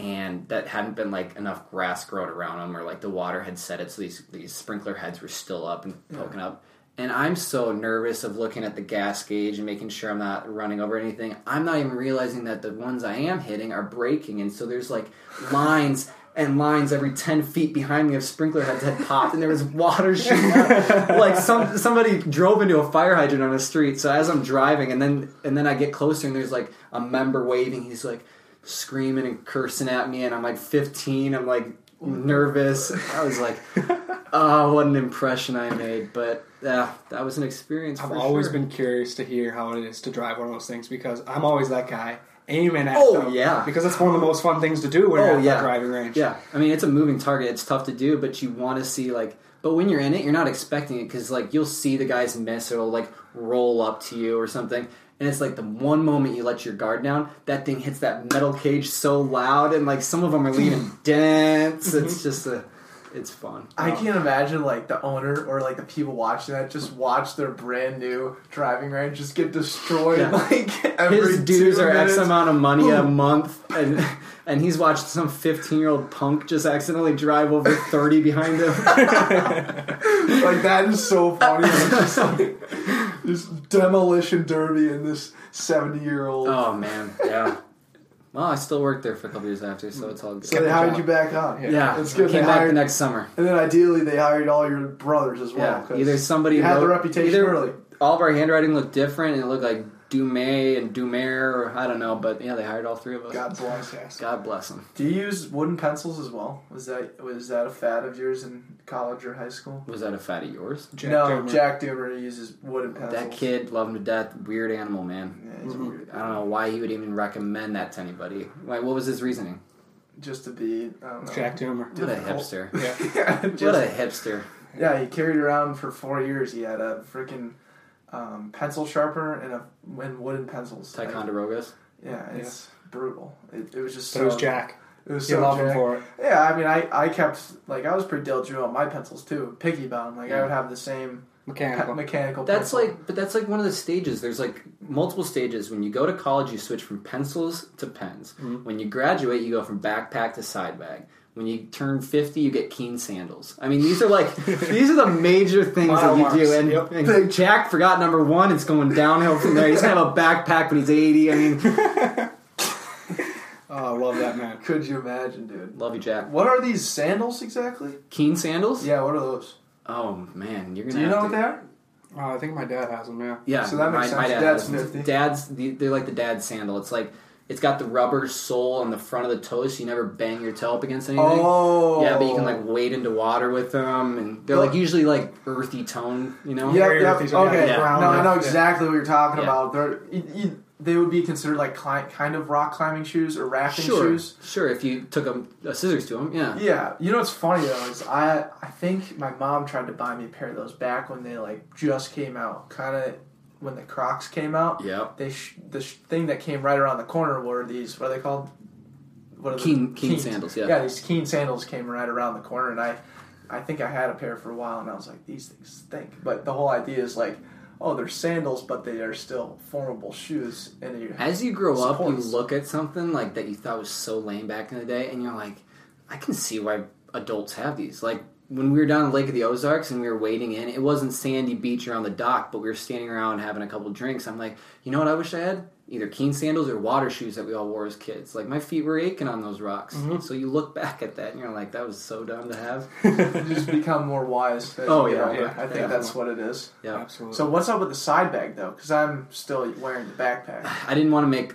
C: and that hadn't been like enough grass growing around them or like the water had set it so these these sprinkler heads were still up and poking yeah. up and i'm so nervous of looking at the gas gauge and making sure i'm not running over anything i'm not even realizing that the ones i am hitting are breaking and so there's like lines and lines every 10 feet behind me of sprinkler heads had popped and there was water shooting out. like some somebody drove into a fire hydrant on the street so as i'm driving and then and then i get closer and there's like a member waving he's like screaming and cursing at me and i'm like 15 i'm like nervous i was like oh what an impression i made but yeah that was an experience
A: i've always
C: sure.
A: been curious to hear how it is to drive one of those things because i'm always that guy aiming at
C: Oh,
A: them.
C: yeah.
A: because it's one of the most fun things to do when oh, you're
C: Oh,
A: at
C: yeah.
A: that driving range.
C: Yeah, I mean it's a moving target. It's tough to do, but you want to see like. But when you're in it, you're not expecting it because like you'll see the guys miss, or it'll like roll up to you or something, and it's like the one moment you let your guard down, that thing hits that metal cage so loud, and like some of them are leaving dents. It's just a, it's fun.
B: I oh. can't imagine like the owner or like the people watching that just watch their brand new driving range just get destroyed
C: Yeah.
B: like every
C: His dues are X amount of money a month, and and he's watched some 15 year old punk just accidentally drive over 30 behind him.
B: like that is so funny. It's just like this demolition derby and this seventy year old.
C: Oh man, yeah. Well, I still worked there for a couple years after, so it's all good.
B: So they hired you back on.
C: yeah,
B: it's good.
C: Came
B: They
C: back
B: hired,
C: the next summer.
B: and then ideally they hired all your brothers as well.
C: Yeah,
B: 'cause
C: either somebody
B: you had the reputation
C: either
B: early.
C: All of our handwriting looked different, and it looked like Dumay and Dumer, or I don't know, but yeah, they hired all three of us.
B: God bless.
A: Yes.
C: God bless them.
B: Do you use wooden pencils as well? Was that was that a fad of yours in college or high school?
C: Was that a fad of yours?
A: Jack
B: no,
A: Dummer.
B: Jack Dummer uses wooden pencils.
C: That kid loved him to death. Weird animal, man.
B: Yeah, he's
A: Mhm.
B: weird.
C: I don't know why he would even recommend that to anybody. Like, what was his reasoning?
B: Just to be, I don't know.
A: Jack Dummer.
C: What a
B: Difficult.
C: hipster.
A: Yeah.
B: yeah,
C: What a hipster.
B: yeah, he carried around for four years. He had a freaking um, pencil sharpener and a and wooden pencils. Like,
C: Ticonderogas.
B: yeah, it's brutal. It, it was just
A: But
B: so.
A: it was Jack.
B: It was
A: You
B: so
A: love him
B: Jack.
A: for it.
B: Yeah, I mean, I, I kept like I was pretty diligent on my pencils too, picky bound. Like I would have the same pe-
A: Mechanical.
B: mechanical.
C: That's
B: pencil.
C: like, but that's like one of the stages. There's like multiple stages. When you go to college, you switch from pencils to pens.
A: Mhm.
C: When you graduate, you go from backpack to side bag. When you turn 50, you get keen sandals. I mean, these are like, these are the major things
A: Mile
C: that you
A: marks.
C: do. And,
A: Yep.
C: and Jack forgot number one. It's going downhill from there. He's going to have a backpack when he's 80. I mean,
A: Oh, I love that man.
B: Could you imagine, dude?
C: love you, Jack.
B: What are these sandals exactly?
C: Keen sandals?
B: Yeah, what are those?
C: Oh, man. You're gonna
B: Do you know what they are?
A: Oh, I think my dad has them. Yeah.
C: Yeah,
B: So that makes sense.
C: dad
B: Dad's
C: has
B: 50.
C: Dad's they're like the dad sandal. It's like it's got the rubber sole on the front of the toe, so you never bang your toe up against anything.
B: Oh,
C: Yeah, but you can like wade into water with them, and they're like usually like earthy tone, you know.
B: Yeah,
A: Very
B: yeah.
A: earthy, so
B: Okay,
A: yeah, brown,
B: no, I know
A: yeah.
B: exactly what you're talking
C: Yeah.
B: about. They're you, you, they would be considered like cli- kind of rock climbing shoes or rafting
C: sure,
B: shoes.
C: sure. If you took a, a scissors to them, yeah.
B: Yeah, you know what's funny though is I I think my mom tried to buy me a pair of those back when they like just came out, kind of when the Crocs came out.
C: Yeah.
B: They sh- the sh- thing that came right around the corner were these what are they called? What are
C: Keen keen sandals, yeah.
B: Yeah, these Keen sandals came right around the corner, and I I think I had a pair for a while, and I was like, these things stink. But the whole idea is like, oh, they're sandals, but they are still formable shoes, and you
C: As you grow up, you look at something like that you thought was so lame back in the day, and you're like, I can see why adults have these. Like when we were down the Lake of the Ozarks and we were wading in, it wasn't sandy beach or on the dock, but we were standing around having a couple drinks. I'm like, you know what I wish I had? Either keen sandals or water shoes that we all wore as kids. Like my feet were aching on those rocks.
A: Mhm.
C: So you look back at that and you're like, that was so dumb to have.
B: you just become more wise. As
C: Oh, yeah,
A: yeah,
B: I think
C: yeah.
B: that's what it is.
C: Yeah.
A: Absolutely.
B: So what's up with the side bag though? Because I'm still wearing the backpack.
C: I didn't want to make.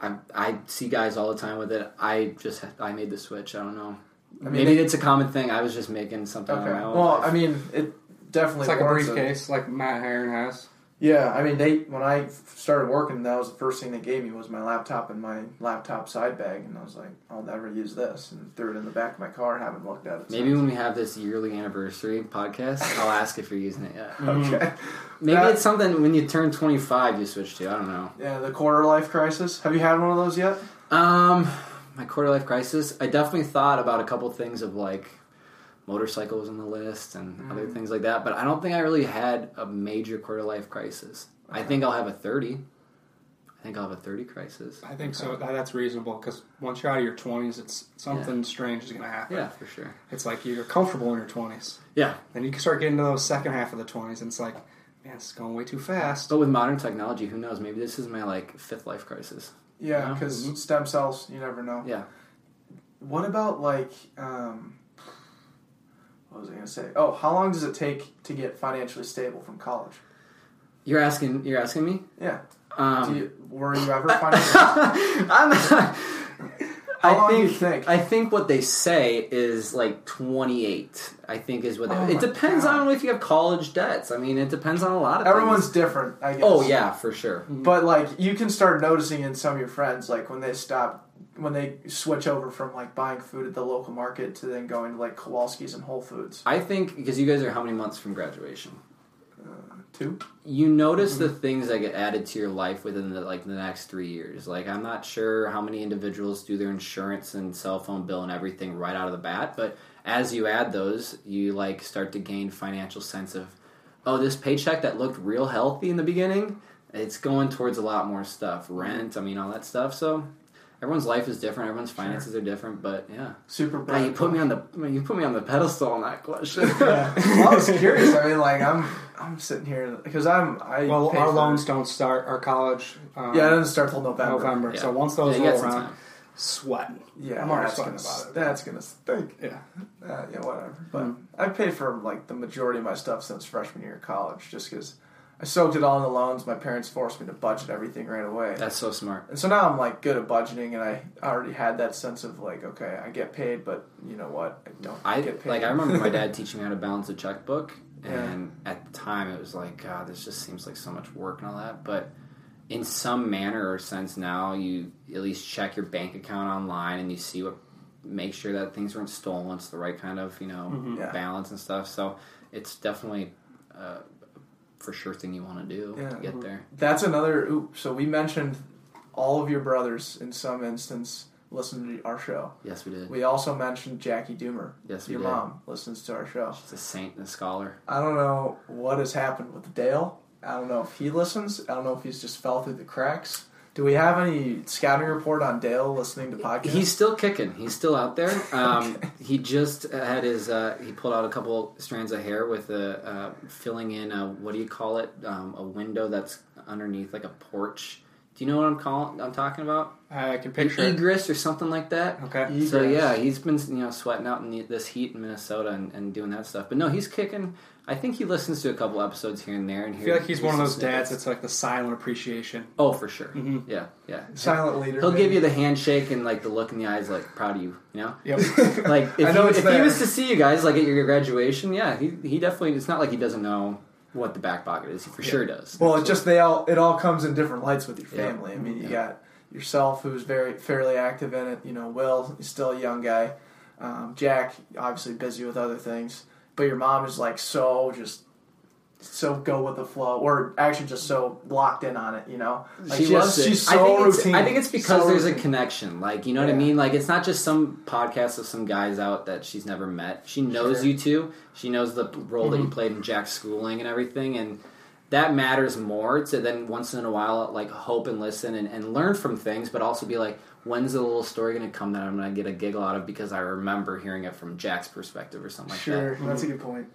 C: I, I see guys all the time with it. I just I made the switch. I don't know.
B: I mean,
C: Maybe
B: they-
C: it's a common thing. I was just making something
B: Okay.
C: on my own.
B: Well, I mean, it definitely
A: it's like a
B: warrants it.
A: briefcase, like Matt Heron has.
B: Yeah, I mean, they when I started working, that was the first thing they gave me was my laptop and my laptop side bag, and I was like, I'll never use this, and threw it in the back of my car. Haven't looked at it.
C: Maybe
B: since.
C: when we have this yearly anniversary podcast, I'll ask if you're using it yet.
B: okay.
C: Maybe
B: That-
C: it's something when you turn 25 you switch to. I don't know.
B: Yeah, the quarter life crisis. Have you had one of those yet?
C: Um, my quarter life crisis. I definitely thought about a couple things of like motorcycles on the list and other
B: Mm.
C: things like that, but I don't think I really had a major quarter life crisis. I think I'll have a 30. I think I'll have a 30 crisis.
A: I think so. That's reasonable because once you're out of your 20s, it's something strange is going to happen.
C: Yeah, for sure.
A: It's like you're comfortable in your 20s.
C: Yeah,
A: Then you can start getting to those second half of the 20s, and it's like, man, it's going way too fast.
C: but with modern technology, who knows? Maybe this is my like fifth life crisis.
B: Yeah, because
A: Mhm.
B: stem cells, you never know.
C: Yeah.
B: what about like um, what was I gonna say? Oh, how long does it take to get financially stable from college?
C: You're asking. You're asking me.
B: Yeah.
C: Um,
B: Do you, were you ever financially?
C: I'm
B: How
C: I
B: long do
C: think,
B: you think?
C: I think what they say is like 28. I think is what they,
B: Oh
C: it depends
B: God.
C: on if you have college debts. I mean, it depends on a lot of
B: Everyone's
C: things.
B: different, I guess.
C: Oh yeah, for sure. Mm-hmm.
B: But like you can start noticing in some of your friends, like when they stop, when they switch over from like buying food at the local market to then going to like Kowalski's and Whole Foods.
C: I think because you guys are how many months from graduation?
B: Two.
C: you notice
B: Mm-hmm.
C: the things that get added to your life within the like the next three years. Like I'm not sure how many individuals do their insurance and cell phone bill and everything right out of the bat, but as you add those, you like start to gain financial sense of, oh, this paycheck that looked real healthy in the beginning, it's going towards a lot more stuff, rent, I mean all that stuff. So everyone's life is different, everyone's finances are different, but yeah.
B: Super.
C: Wow,
B: bright.
C: you put me on the you put me on the pedestal on that question.
B: Yeah. Well, I was curious. I mean, like I'm, I'm sitting here because I'm. I
A: Well, our
B: for-
A: loans don't start our college. Um,
B: Yeah, it doesn't start till November.
A: November.
C: Yeah.
A: So once those
C: Yeah,
A: roll
C: some
A: around,
C: time.
A: sweating.
B: Yeah,
A: I'm already sweating
B: gonna,
A: about it.
B: That's gonna stink.
A: Yeah.
B: Uh, yeah, whatever. But
A: Mm-hmm.
B: I paid for like the majority of my stuff since freshman year of college, just because I soaked it all in the loans. My parents forced me to budget everything right away.
C: That's so smart.
B: And so now I'm like good at budgeting, and I already had that sense of like, okay, I get paid, but you know what? I don't
C: I
B: get paid.
C: like. I remember my dad teaching me how to balance a checkbook,
B: Yeah.
C: and at the time it was like, God, this just seems like so much work and all that. But in some manner or sense, now you at least check your bank account online and you see what, make sure that things weren't stolen. It's the right kind of you know
A: Mm-hmm.
B: Yeah.
C: balance and stuff. So it's definitely uh, for sure thing you want to do
B: Yeah.
C: to get there.
B: That's another. Ooh, so we mentioned all of your brothers in some instance listen to our show.
C: Yes, we did.
B: We also mentioned Jackie Dummer.
C: Yes, we
B: your mom listens to our show.
C: She's a saint and a scholar.
B: I don't know what has happened with Dale. I don't know if he listens. I don't know if he's just fell through the cracks. Do we have any scouting report on Dale listening to podcasts?
C: He's still kicking. He's still out there. Um, He just had his. Uh, he pulled out a couple strands of hair with a uh, filling in a what do you call it? Um, a window that's underneath like a porch. Do you know what I'm calling? I'm talking about
A: I can
C: an
A: picture it.
C: egress or something like that.
A: Okay.
C: So yeah, he's been you know sweating out in the, this heat in Minnesota and, and doing that stuff. But no, he's kicking. I think he listens to a couple episodes here and there. And
A: I feel like he's one of those dads that's like the silent appreciation.
C: Oh, for sure.
A: Mhm.
C: Yeah, yeah.
B: silent leader.
C: He'll
B: maybe.
C: give you the handshake and like the look in the eyes, like proud of you. You know.
A: Yep.
C: Like if,
B: I know it's
C: if he was to see you guys like at your graduation, yeah, he he definitely. It's not like he doesn't know what the back pocket is. He for sure does.
B: Well, it's just they all it all comes in different lights with your
C: Yeah.
B: family. I mean, you
C: Yeah.
B: got yourself who's very fairly active in it. You know, Will is still a young guy. Um, Jack obviously busy with other things, but your mom is like so just so go with the flow, or actually just so locked in on it. You know, like
C: she
B: has-
C: loves it.
B: She's
C: I
B: so
C: think it's,
B: routine.
C: I think it's because
B: So
C: there's a connection. Like you know what I mean. Like it's not just some podcast of some guys out that she's never met. She knows
B: Sure.
C: you two. She knows the role that you mm-hmm. played in Jack's schooling and everything, and that matters more to then once in a while like hope and listen and, and learn from things, but also be like. When's the little story going to come that I'm going to get a giggle out of because I remember hearing it from Jack's perspective or something like that?
B: Sure, that's a good point.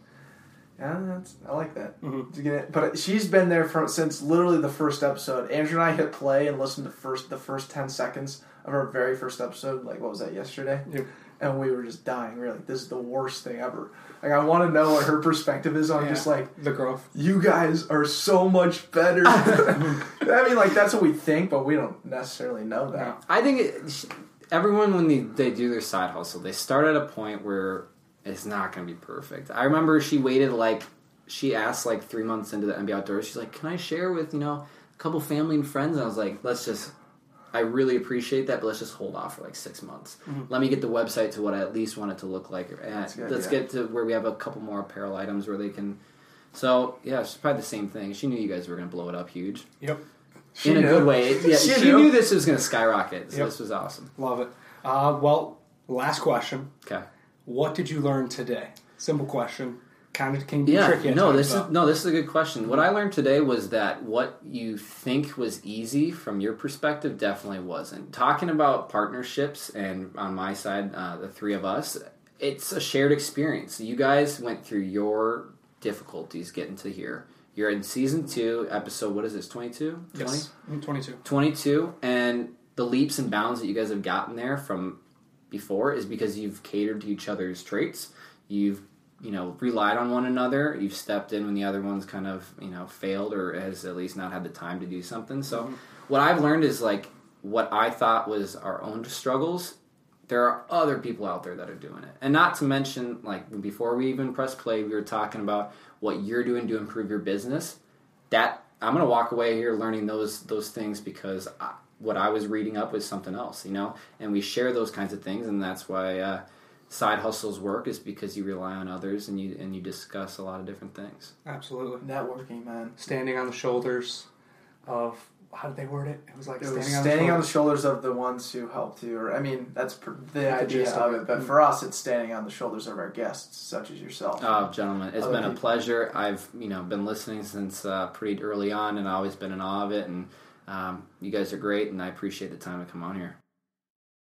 B: Yeah, that's, I like that.
A: Mhm.
B: Get it, but she's been there for since literally the first episode. Andrew and I hit play and listened to first the first ten seconds of our very first episode. Like what was that yesterday?
A: Yep.
B: And we were just dying. We are like, this is the worst thing ever. Like I want to know what her perspective is on
A: Yeah.
B: just like
A: The growth.
B: you guys are so much better. I mean, like that's what we think, but we don't necessarily know that.
A: No.
C: I think it, everyone when they, they do their side hustle, they start at a point where it's not going to be perfect. I remember she waited like she asked like three months into the MB Outdoors. She's like, "Can I share with you know a couple family and friends?" And I was like, "Let's just." I really appreciate that, but let's just hold off for like six months. Let me get the website to what I at least want it to look like. Let's
B: yeah.
C: get to where we have a couple more apparel items where they can. So yeah, it's probably the same thing. She knew you guys were going to blow it up huge
A: Yep.
B: She
C: in a good way. Yeah,
B: She
C: she,
B: knew.
C: knew this was going to skyrocket. So
A: Yep.
C: this was awesome.
A: Love it. Uh, well, last question.
C: Okay.
A: What did you learn today? Simple question. Kind of can be
C: Yeah,
A: tricky.
C: no, this
A: though.
C: is no, this is a good question. What I learned today was that what you think was easy from your perspective definitely wasn't. Talking about partnerships and on my side, uh, the three of us, it's a shared experience. You guys went through your difficulties getting to here. You're in season two, episode. What is this? 22?
A: Yes. I'm 22.
C: 22 and the leaps and bounds that you guys have gotten there from before is because you've catered to each other's traits. You've you know relied on one another. You've stepped in when the other one's kind of you know failed or has at least not had the time to do something. So mm-hmm. what I've learned is like what I thought was our own struggles. There are other people out there that are doing it, and not to mention like before we even press play, we were talking about what you're doing to improve your business. That I'm gonna walk away here learning those those things because I, what I was reading up was something else, you know. And we share those kinds of things, and that's why uh, side hustles work is because you rely on others and you and you discuss a lot of different things.
A: Absolutely,
B: networking, man.
A: Standing on the shoulders of how did they word it? It was like
B: it standing, was on, standing the on, the shoulders of the ones who helped you. Or I mean, that's pr- the idea of it. But for us, it's standing on the shoulders of our guests, such as yourself.
C: Oh, gentlemen, it's Other been people. a pleasure. I've you know been listening since uh, pretty early on, and always been in awe of it. And um, you guys are great, and I appreciate the time to come on here.